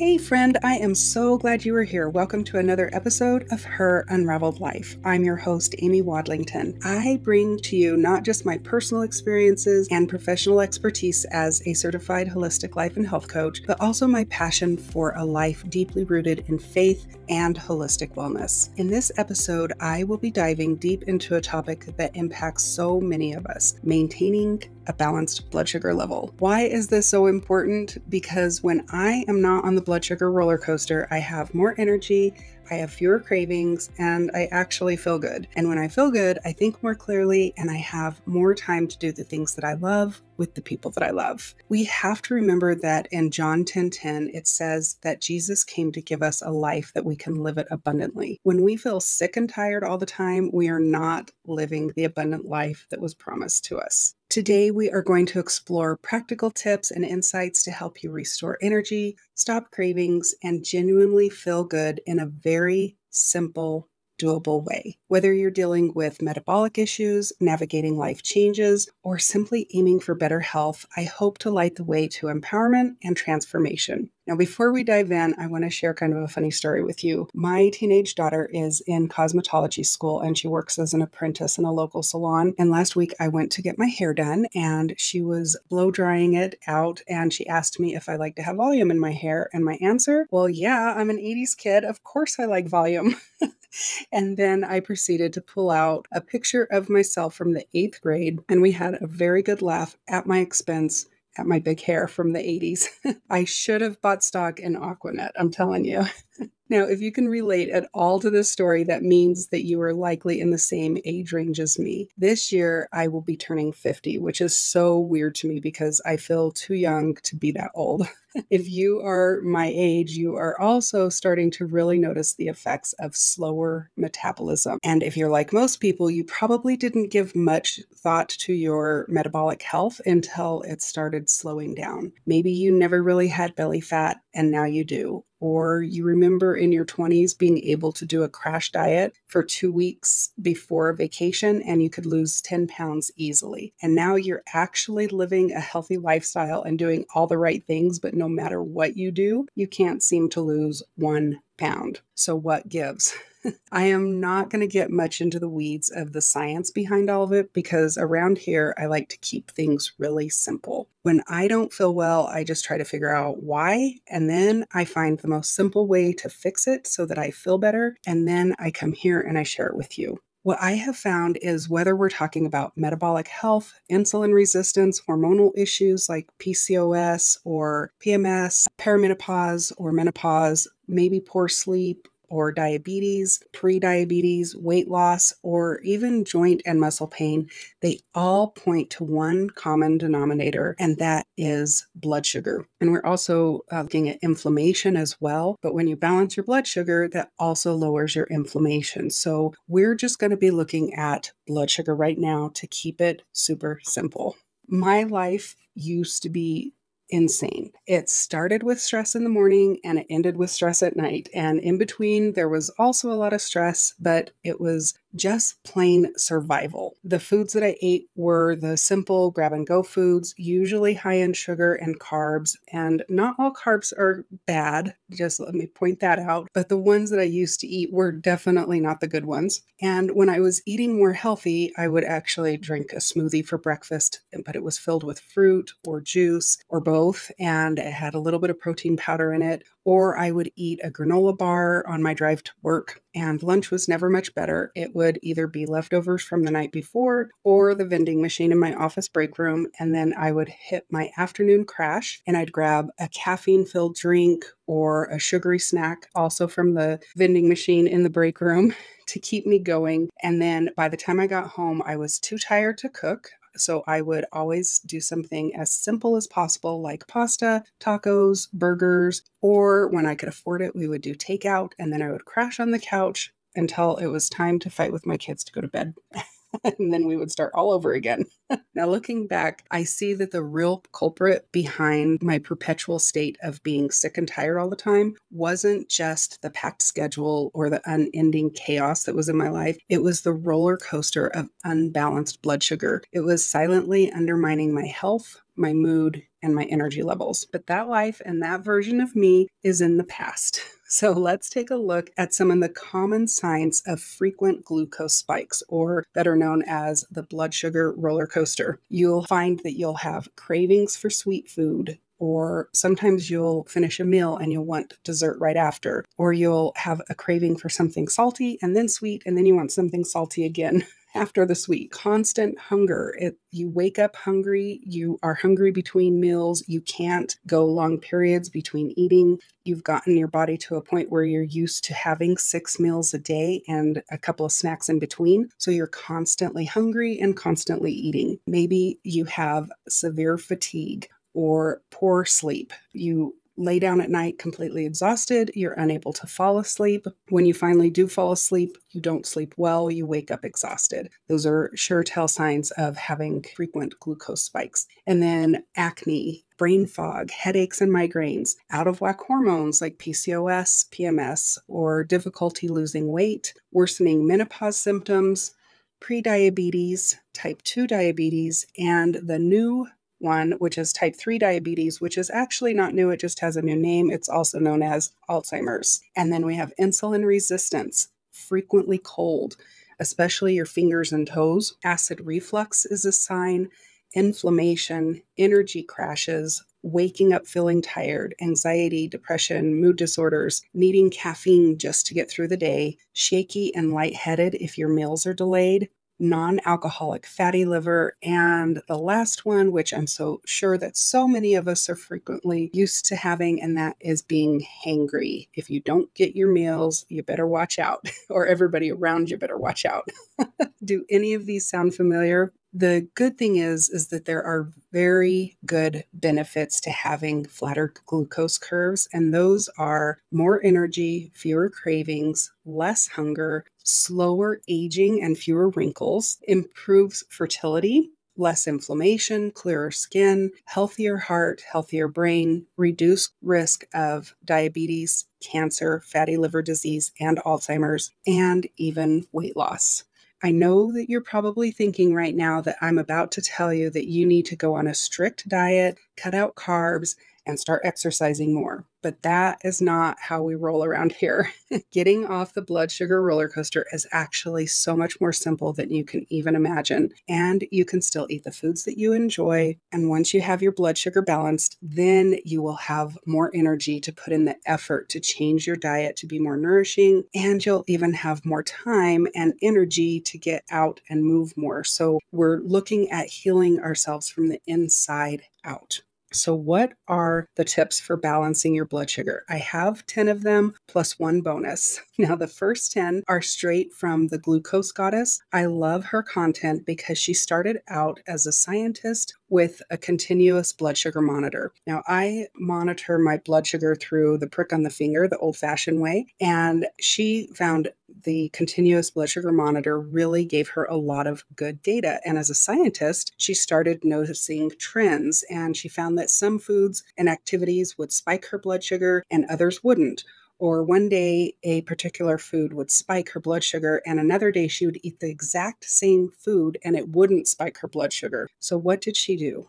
Hey, friend, I am so glad you are here. Welcome to another episode of Her Unraveled Life. I'm your host, Amy Wadlington. I bring to you not just my personal experiences and professional expertise as a certified holistic life and health coach, but also my passion for a life deeply rooted in faith and holistic wellness. In this episode, I will be diving deep into a topic that impacts so many of us maintaining a balanced blood sugar level. Why is this so important? Because when I am not on the blood sugar roller coaster, I have more energy, I have fewer cravings, and I actually feel good. And when I feel good, I think more clearly and I have more time to do the things that I love with the people that I love. We have to remember that in John 10:10 10, 10, it says that Jesus came to give us a life that we can live it abundantly. When we feel sick and tired all the time, we are not living the abundant life that was promised to us. Today, we are going to explore practical tips and insights to help you restore energy, stop cravings, and genuinely feel good in a very simple doable way. Whether you're dealing with metabolic issues, navigating life changes, or simply aiming for better health, I hope to light the way to empowerment and transformation. Now, before we dive in, I want to share kind of a funny story with you. My teenage daughter is in cosmetology school and she works as an apprentice in a local salon. And last week I went to get my hair done and she was blow drying it out and she asked me if I like to have volume in my hair. And my answer, well, yeah, I'm an 80s kid. Of course I like volume. and then I proceeded to pull out a picture of myself from the eighth grade, and we had a very good laugh at my expense at my big hair from the 80s. I should have bought stock in Aqua Net, I'm telling you. Now, if you can relate at all to this story, that means that you are likely in the same age range as me. This year, I will be turning 50, which is so weird to me because I feel too young to be that old. if you are my age, you are also starting to really notice the effects of slower metabolism. And if you're like most people, you probably didn't give much thought to your metabolic health until it started slowing down. Maybe you never really had belly fat and now you do or you remember in your 20s being able to do a crash diet for two weeks before vacation and you could lose 10 pounds easily. And now you're actually living a healthy lifestyle and doing all the right things, but no matter what you do, you can't seem to lose one pound. So, what gives? I am not going to get much into the weeds of the science behind all of it because around here I like to keep things really simple. When I don't feel well, I just try to figure out why, and then I find the most simple way to fix it so that I feel better, and then I come here and I share it with you. What I have found is whether we're talking about metabolic health, insulin resistance, hormonal issues like PCOS or PMS, perimenopause or menopause, maybe poor sleep, or diabetes, prediabetes, weight loss, or even joint and muscle pain, they all point to one common denominator, and that is blood sugar. And we're also uh, looking at inflammation as well. But when you balance your blood sugar, that also lowers your inflammation. So we're just going to be looking at blood sugar right now to keep it super simple. My life used to be insane. It started with stress in the morning and it ended with stress at night. And in between, there was also a lot of stress, but it was just plain survival. The foods that I ate were the simple grab and go foods, usually high in sugar and carbs. And not all carbs are bad, just let me point that out. But the ones that I used to eat were definitely not the good ones. And when I was eating more healthy, I would actually drink a smoothie for breakfast, but it was filled with fruit or juice or both. And it had a little bit of protein powder in it or I would eat a granola bar on my drive to work. And lunch was never much better. It would either be leftovers from the night before or the vending machine in my office break room. And then I would hit my afternoon crash and I'd grab a caffeine filled drink or a sugary snack, also from the vending machine in the break room. To keep me going. And then by the time I got home, I was too tired to cook. So I would always do something as simple as possible, like pasta, tacos, burgers, or when I could afford it, we would do takeout. And then I would crash on the couch until it was time to fight with my kids to go to bed. and then we would start all over again. now, looking back, I see that the real culprit behind my perpetual state of being sick and tired all the time wasn't just the packed schedule or the unending chaos that was in my life. It was the roller coaster of unbalanced blood sugar. It was silently undermining my health, my mood, and my energy levels. But that life and that version of me is in the past. So let's take a look at some of the common signs of frequent glucose spikes, or better known as the blood sugar roller coaster. You'll find that you'll have cravings for sweet food, or sometimes you'll finish a meal and you'll want dessert right after, or you'll have a craving for something salty and then sweet, and then you want something salty again. after the sweet. Constant hunger. It, you wake up hungry. You are hungry between meals. You can't go long periods between eating. You've gotten your body to a point where you're used to having six meals a day and a couple of snacks in between. So you're constantly hungry and constantly eating. Maybe you have severe fatigue or poor sleep. You lay down at night completely exhausted, you're unable to fall asleep. When you finally do fall asleep, you don't sleep well, you wake up exhausted. Those are sure tell signs of having frequent glucose spikes. And then acne, brain fog, headaches and migraines, out of whack hormones like PCOS, PMS, or difficulty losing weight, worsening menopause symptoms, prediabetes, type 2 diabetes, and the new one, which is type 3 diabetes, which is actually not new, it just has a new name. It's also known as Alzheimer's. And then we have insulin resistance, frequently cold, especially your fingers and toes. Acid reflux is a sign, inflammation, energy crashes, waking up feeling tired, anxiety, depression, mood disorders, needing caffeine just to get through the day, shaky and lightheaded if your meals are delayed, non alcoholic fatty liver. And the last one, which I'm so sure that so many of us are frequently used to having, and that is being hangry. If you don't get your meals, you better watch out, or everybody around you better watch out. Do any of these sound familiar? The good thing is is that there are very good benefits to having flatter glucose curves and those are more energy fewer cravings less hunger slower aging and fewer wrinkles improves fertility less inflammation, clearer skin, healthier heart, healthier brain, reduced risk of diabetes, cancer, fatty liver disease, and Alzheimer's, and even weight loss. I know that you're probably thinking right now that I'm about to tell you that you need to go on a strict diet, cut out carbs, and start exercising more. But that is not how we roll around here. Getting off the blood sugar roller coaster is actually so much more simple than you can even imagine. And you can still eat the foods that you enjoy. And once you have your blood sugar balanced, then you will have more energy to put in the effort to change your diet to be more nourishing. And you'll even have more time and energy to get out and move more. So we're looking at healing ourselves from the inside out. So, what are the tips for balancing your blood sugar? I have 10 of them plus one bonus. Now, the first 10 are straight from the Glucose Goddess. I love her content because she started out as a scientist with a continuous blood sugar monitor. Now, I monitor my blood sugar through the prick on the finger, the old fashioned way, and she found the continuous blood sugar monitor really gave her a lot of good data. And as a scientist, she started noticing trends and she found that some foods and activities would spike her blood sugar and others wouldn't. Or one day, a particular food would spike her blood sugar, and another day, she would eat the exact same food and it wouldn't spike her blood sugar. So, what did she do?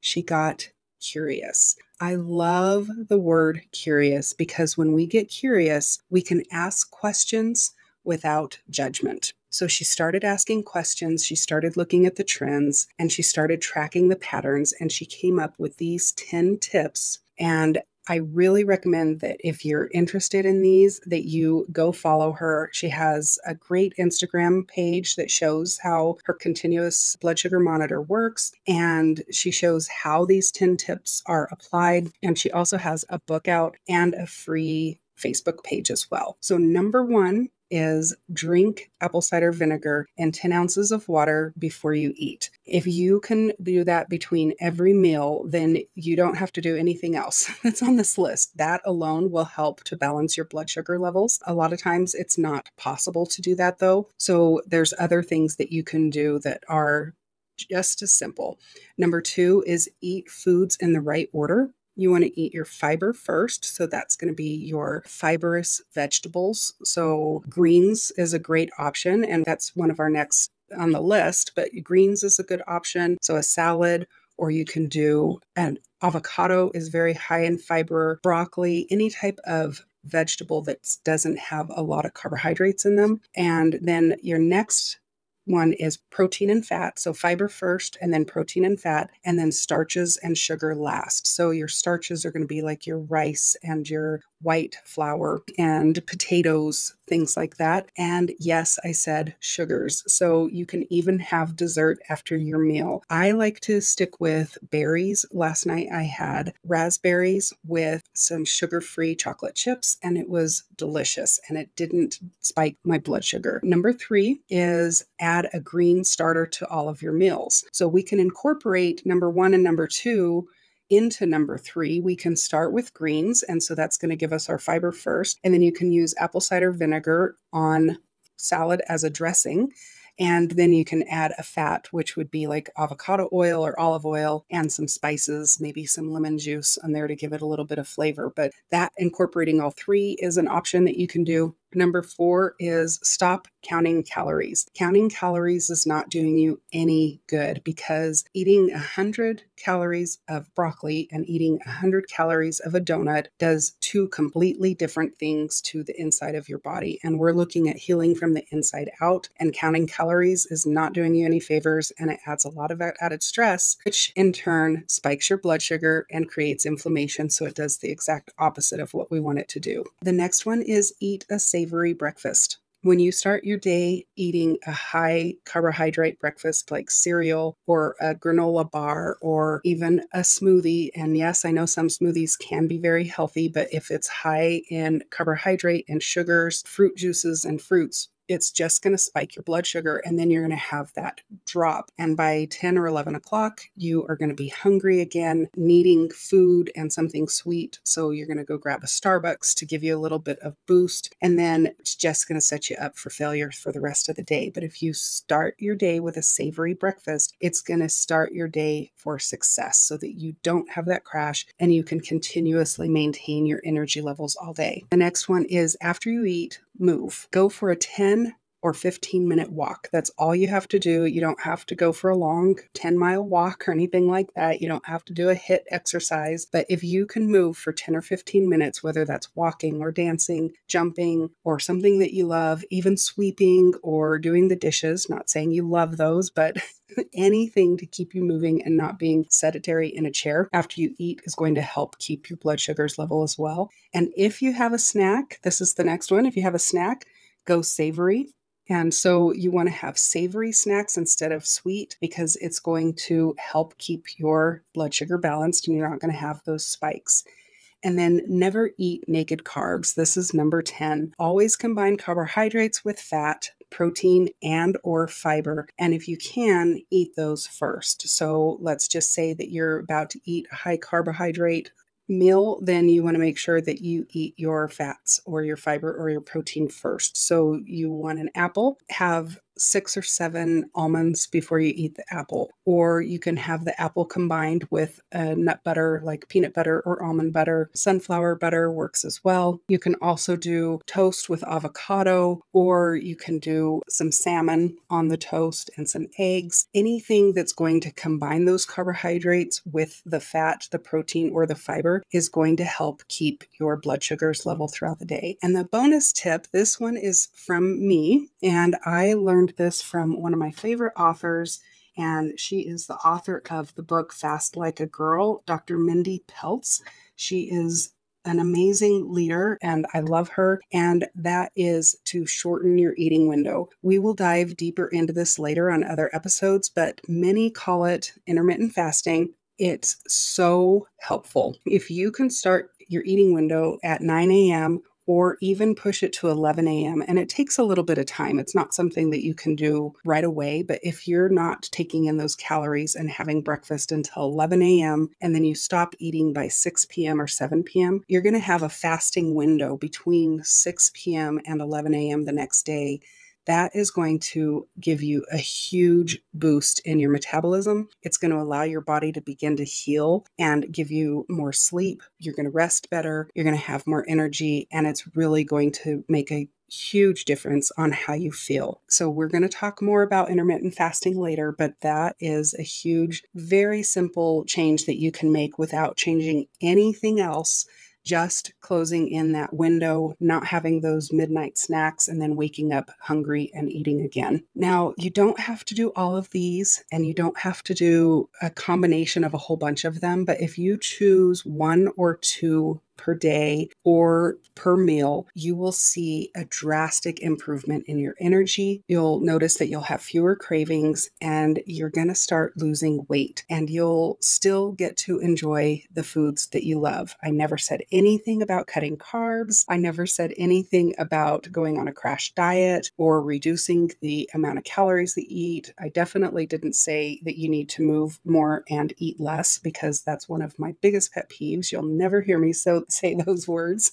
She got curious. I love the word curious because when we get curious, we can ask questions without judgment. So she started asking questions, she started looking at the trends, and she started tracking the patterns, and she came up with these 10 tips. And I really recommend that if you're interested in these, that you go follow her. She has a great Instagram page that shows how her continuous blood sugar monitor works, and she shows how these 10 tips are applied. And she also has a book out and a free Facebook page as well. So, number one is drink apple cider vinegar and 10 ounces of water before you eat. If you can do that between every meal, then you don't have to do anything else that's on this list. That alone will help to balance your blood sugar levels. A lot of times it's not possible to do that though. So there's other things that you can do that are just as simple. Number two is eat foods in the right order. You want to eat your fiber first. So that's going to be your fibrous vegetables. So greens is a great option. And that's one of our next on the list, but greens is a good option. So a salad, or you can do an avocado is very high in fiber, broccoli, any type of vegetable that doesn't have a lot of carbohydrates in them. And then your next one is protein and fat. So fiber first, and then protein and fat, and then starches and sugar last. So your starches are going to be like your rice and your white flour and potatoes, things like that. And yes, I said sugars. So you can even have dessert after your meal. I like to stick with berries. Last night I had raspberries with some sugar free chocolate chips, and it was delicious and it didn't spike my blood sugar. Number three is add a green starter to all of your meals. So we can incorporate number one and number two into number three, we can start with greens. And so that's going to give us our fiber first. And then you can use apple cider vinegar on salad as a dressing. And then you can add a fat, which would be like avocado oil or olive oil and some spices, maybe some lemon juice on there to give it a little bit of flavor. But that incorporating all three is an option that you can do. Number four is stop counting calories. Counting calories is not doing you any good because eating 100 calories of broccoli and eating 100 calories of a donut does two completely different things to the inside of your body. And we're looking at healing from the inside out, and counting calories is not doing you any favors and it adds a lot of added stress, which in turn spikes your blood sugar and creates inflammation. So it does the exact opposite of what we want it to do. The next one is eat a savory breakfast. When you start your day eating a high carbohydrate breakfast like cereal or a granola bar or even a smoothie, and yes, I know some smoothies can be very healthy, but if it's high in carbohydrate and sugars, fruit juices, and fruits, it's just going to spike your blood sugar and then you're going to have that drop. And by 10 or 11 o'clock, you are going to be hungry again, needing food and something sweet. So you're going to go grab a Starbucks to give you a little bit of boost. And then it's just going to set you up for failure for the rest of the day. But if you start your day with a savory breakfast, it's going to start your day for success so that you don't have that crash and you can continuously maintain your energy levels all day. The next one is after you eat, move. Go for a 10 or 15 minute walk. That's all you have to do. You don't have to go for a long 10 mile walk or anything like that. You don't have to do a HIIT exercise. But if you can move for 10 or 15 minutes, whether that's walking or dancing, jumping, or something that you love, even sweeping or doing the dishes, not saying you love those, but anything to keep you moving and not being sedentary in a chair after you eat is going to help keep your blood sugars level as well. And if you have a snack, this is the next one. If you have a snack, go savory. And so you want to have savory snacks instead of sweet because it's going to help keep your blood sugar balanced and you're not going to have those spikes. And then never eat naked carbs. This is number 10. Always combine carbohydrates with fat, protein and or fiber and if you can eat those first. So let's just say that you're about to eat a high carbohydrate meal, then you want to make sure that you eat your fats or your fiber or your protein first. So you want an apple, have six or seven almonds before you eat the apple. Or you can have the apple combined with a nut butter like peanut butter or almond butter. Sunflower butter works as well. You can also do toast with avocado, or you can do some salmon on the toast and some eggs. Anything that's going to combine those carbohydrates with the fat, the protein, or the fiber is going to help keep your blood sugars level throughout the day. And the bonus tip this one is from me, and I learned learned this from one of my favorite authors, and she is the author of the book Fast Like a Girl, Dr. Mindy Pelz. She is an amazing leader and I love her. And that is to shorten your eating window. We will dive deeper into this later on other episodes, but many call it intermittent fasting. It's so helpful. If you can start your eating window at 9 a.m or even push it to 11 a.m. And it takes a little bit of time. It's not something that you can do right away, but if you're not taking in those calories and having breakfast until 11 a.m., and then you stop eating by 6 p.m. or 7 p.m., you're going to have a fasting window between 6 p.m. and 11 a.m. the next day that is going to give you a huge boost in your metabolism. It's going to allow your body to begin to heal and give you more sleep. You're going to rest better. You're going to have more energy, and it's really going to make a huge difference on how you feel. So, we're going to talk more about intermittent fasting later, but that is a huge, very simple change that you can make without changing anything else just closing in that window, not having those midnight snacks, and then waking up hungry and eating again. Now, you don't have to do all of these, and you don't have to do a combination of a whole bunch of them, but if you choose one or two per day or per meal, you will see a drastic improvement in your energy. You'll notice that you'll have fewer cravings and you're going to start losing weight and you'll still get to enjoy the foods that you love. I never said anything about cutting carbs. I never said anything about going on a crash diet or reducing the amount of calories that you eat. I definitely didn't say that you need to move more and eat less because that's one of my biggest pet peeves. You'll never hear me so say those words.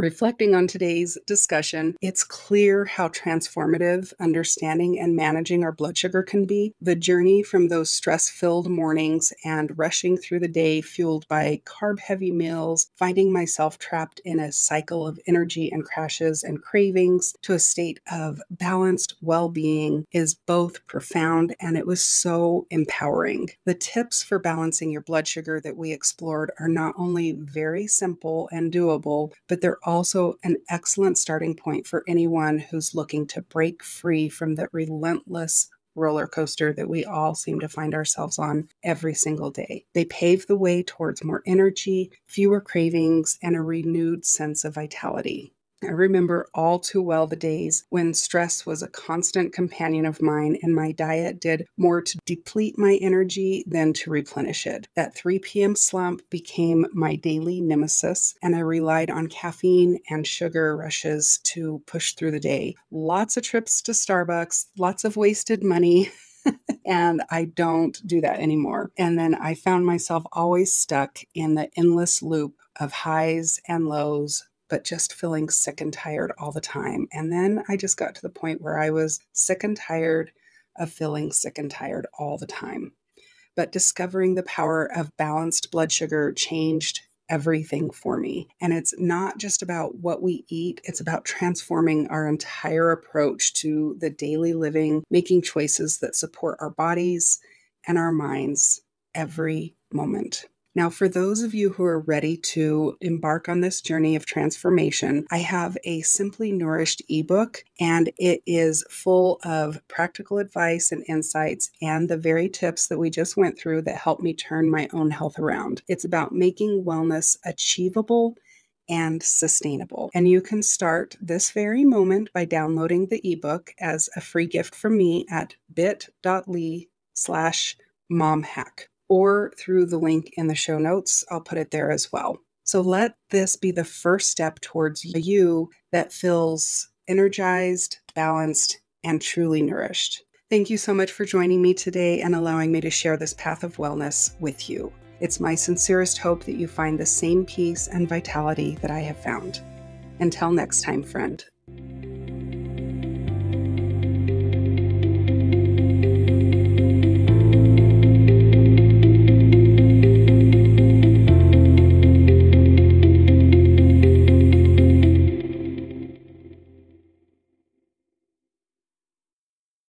Reflecting on today's discussion, it's clear how transformative understanding and managing our blood sugar can be. The journey from those stress filled mornings and rushing through the day fueled by carb heavy meals, finding myself trapped in a cycle of energy and crashes and cravings to a state of balanced well being is both profound and it was so empowering. The tips for balancing your blood sugar that we explored are not only very simple and doable, but they're also an excellent starting point for anyone who's looking to break free from the relentless roller coaster that we all seem to find ourselves on every single day. They pave the way towards more energy, fewer cravings, and a renewed sense of vitality. I remember all too well the days when stress was a constant companion of mine and my diet did more to deplete my energy than to replenish it. That 3 p.m. slump became my daily nemesis, and I relied on caffeine and sugar rushes to push through the day. Lots of trips to Starbucks, lots of wasted money. and I don't do that anymore. And then I found myself always stuck in the endless loop of highs and lows, but just feeling sick and tired all the time. And then I just got to the point where I was sick and tired of feeling sick and tired all the time. But discovering the power of balanced blood sugar changed everything for me. And it's not just about what we eat, it's about transforming our entire approach to the daily living, making choices that support our bodies and our minds every moment. Now, for those of you who are ready to embark on this journey of transformation, I have a Simply Nourished ebook, and it is full of practical advice and insights and the very tips that we just went through that help me turn my own health around. It's about making wellness achievable and sustainable. And you can start this very moment by downloading the ebook as a free gift from me at bit.ly slash momhack or through the link in the show notes. I'll put it there as well. So let this be the first step towards you that feels energized, balanced, and truly nourished. Thank you so much for joining me today and allowing me to share this path of wellness with you. It's my sincerest hope that you find the same peace and vitality that I have found. Until next time, friend.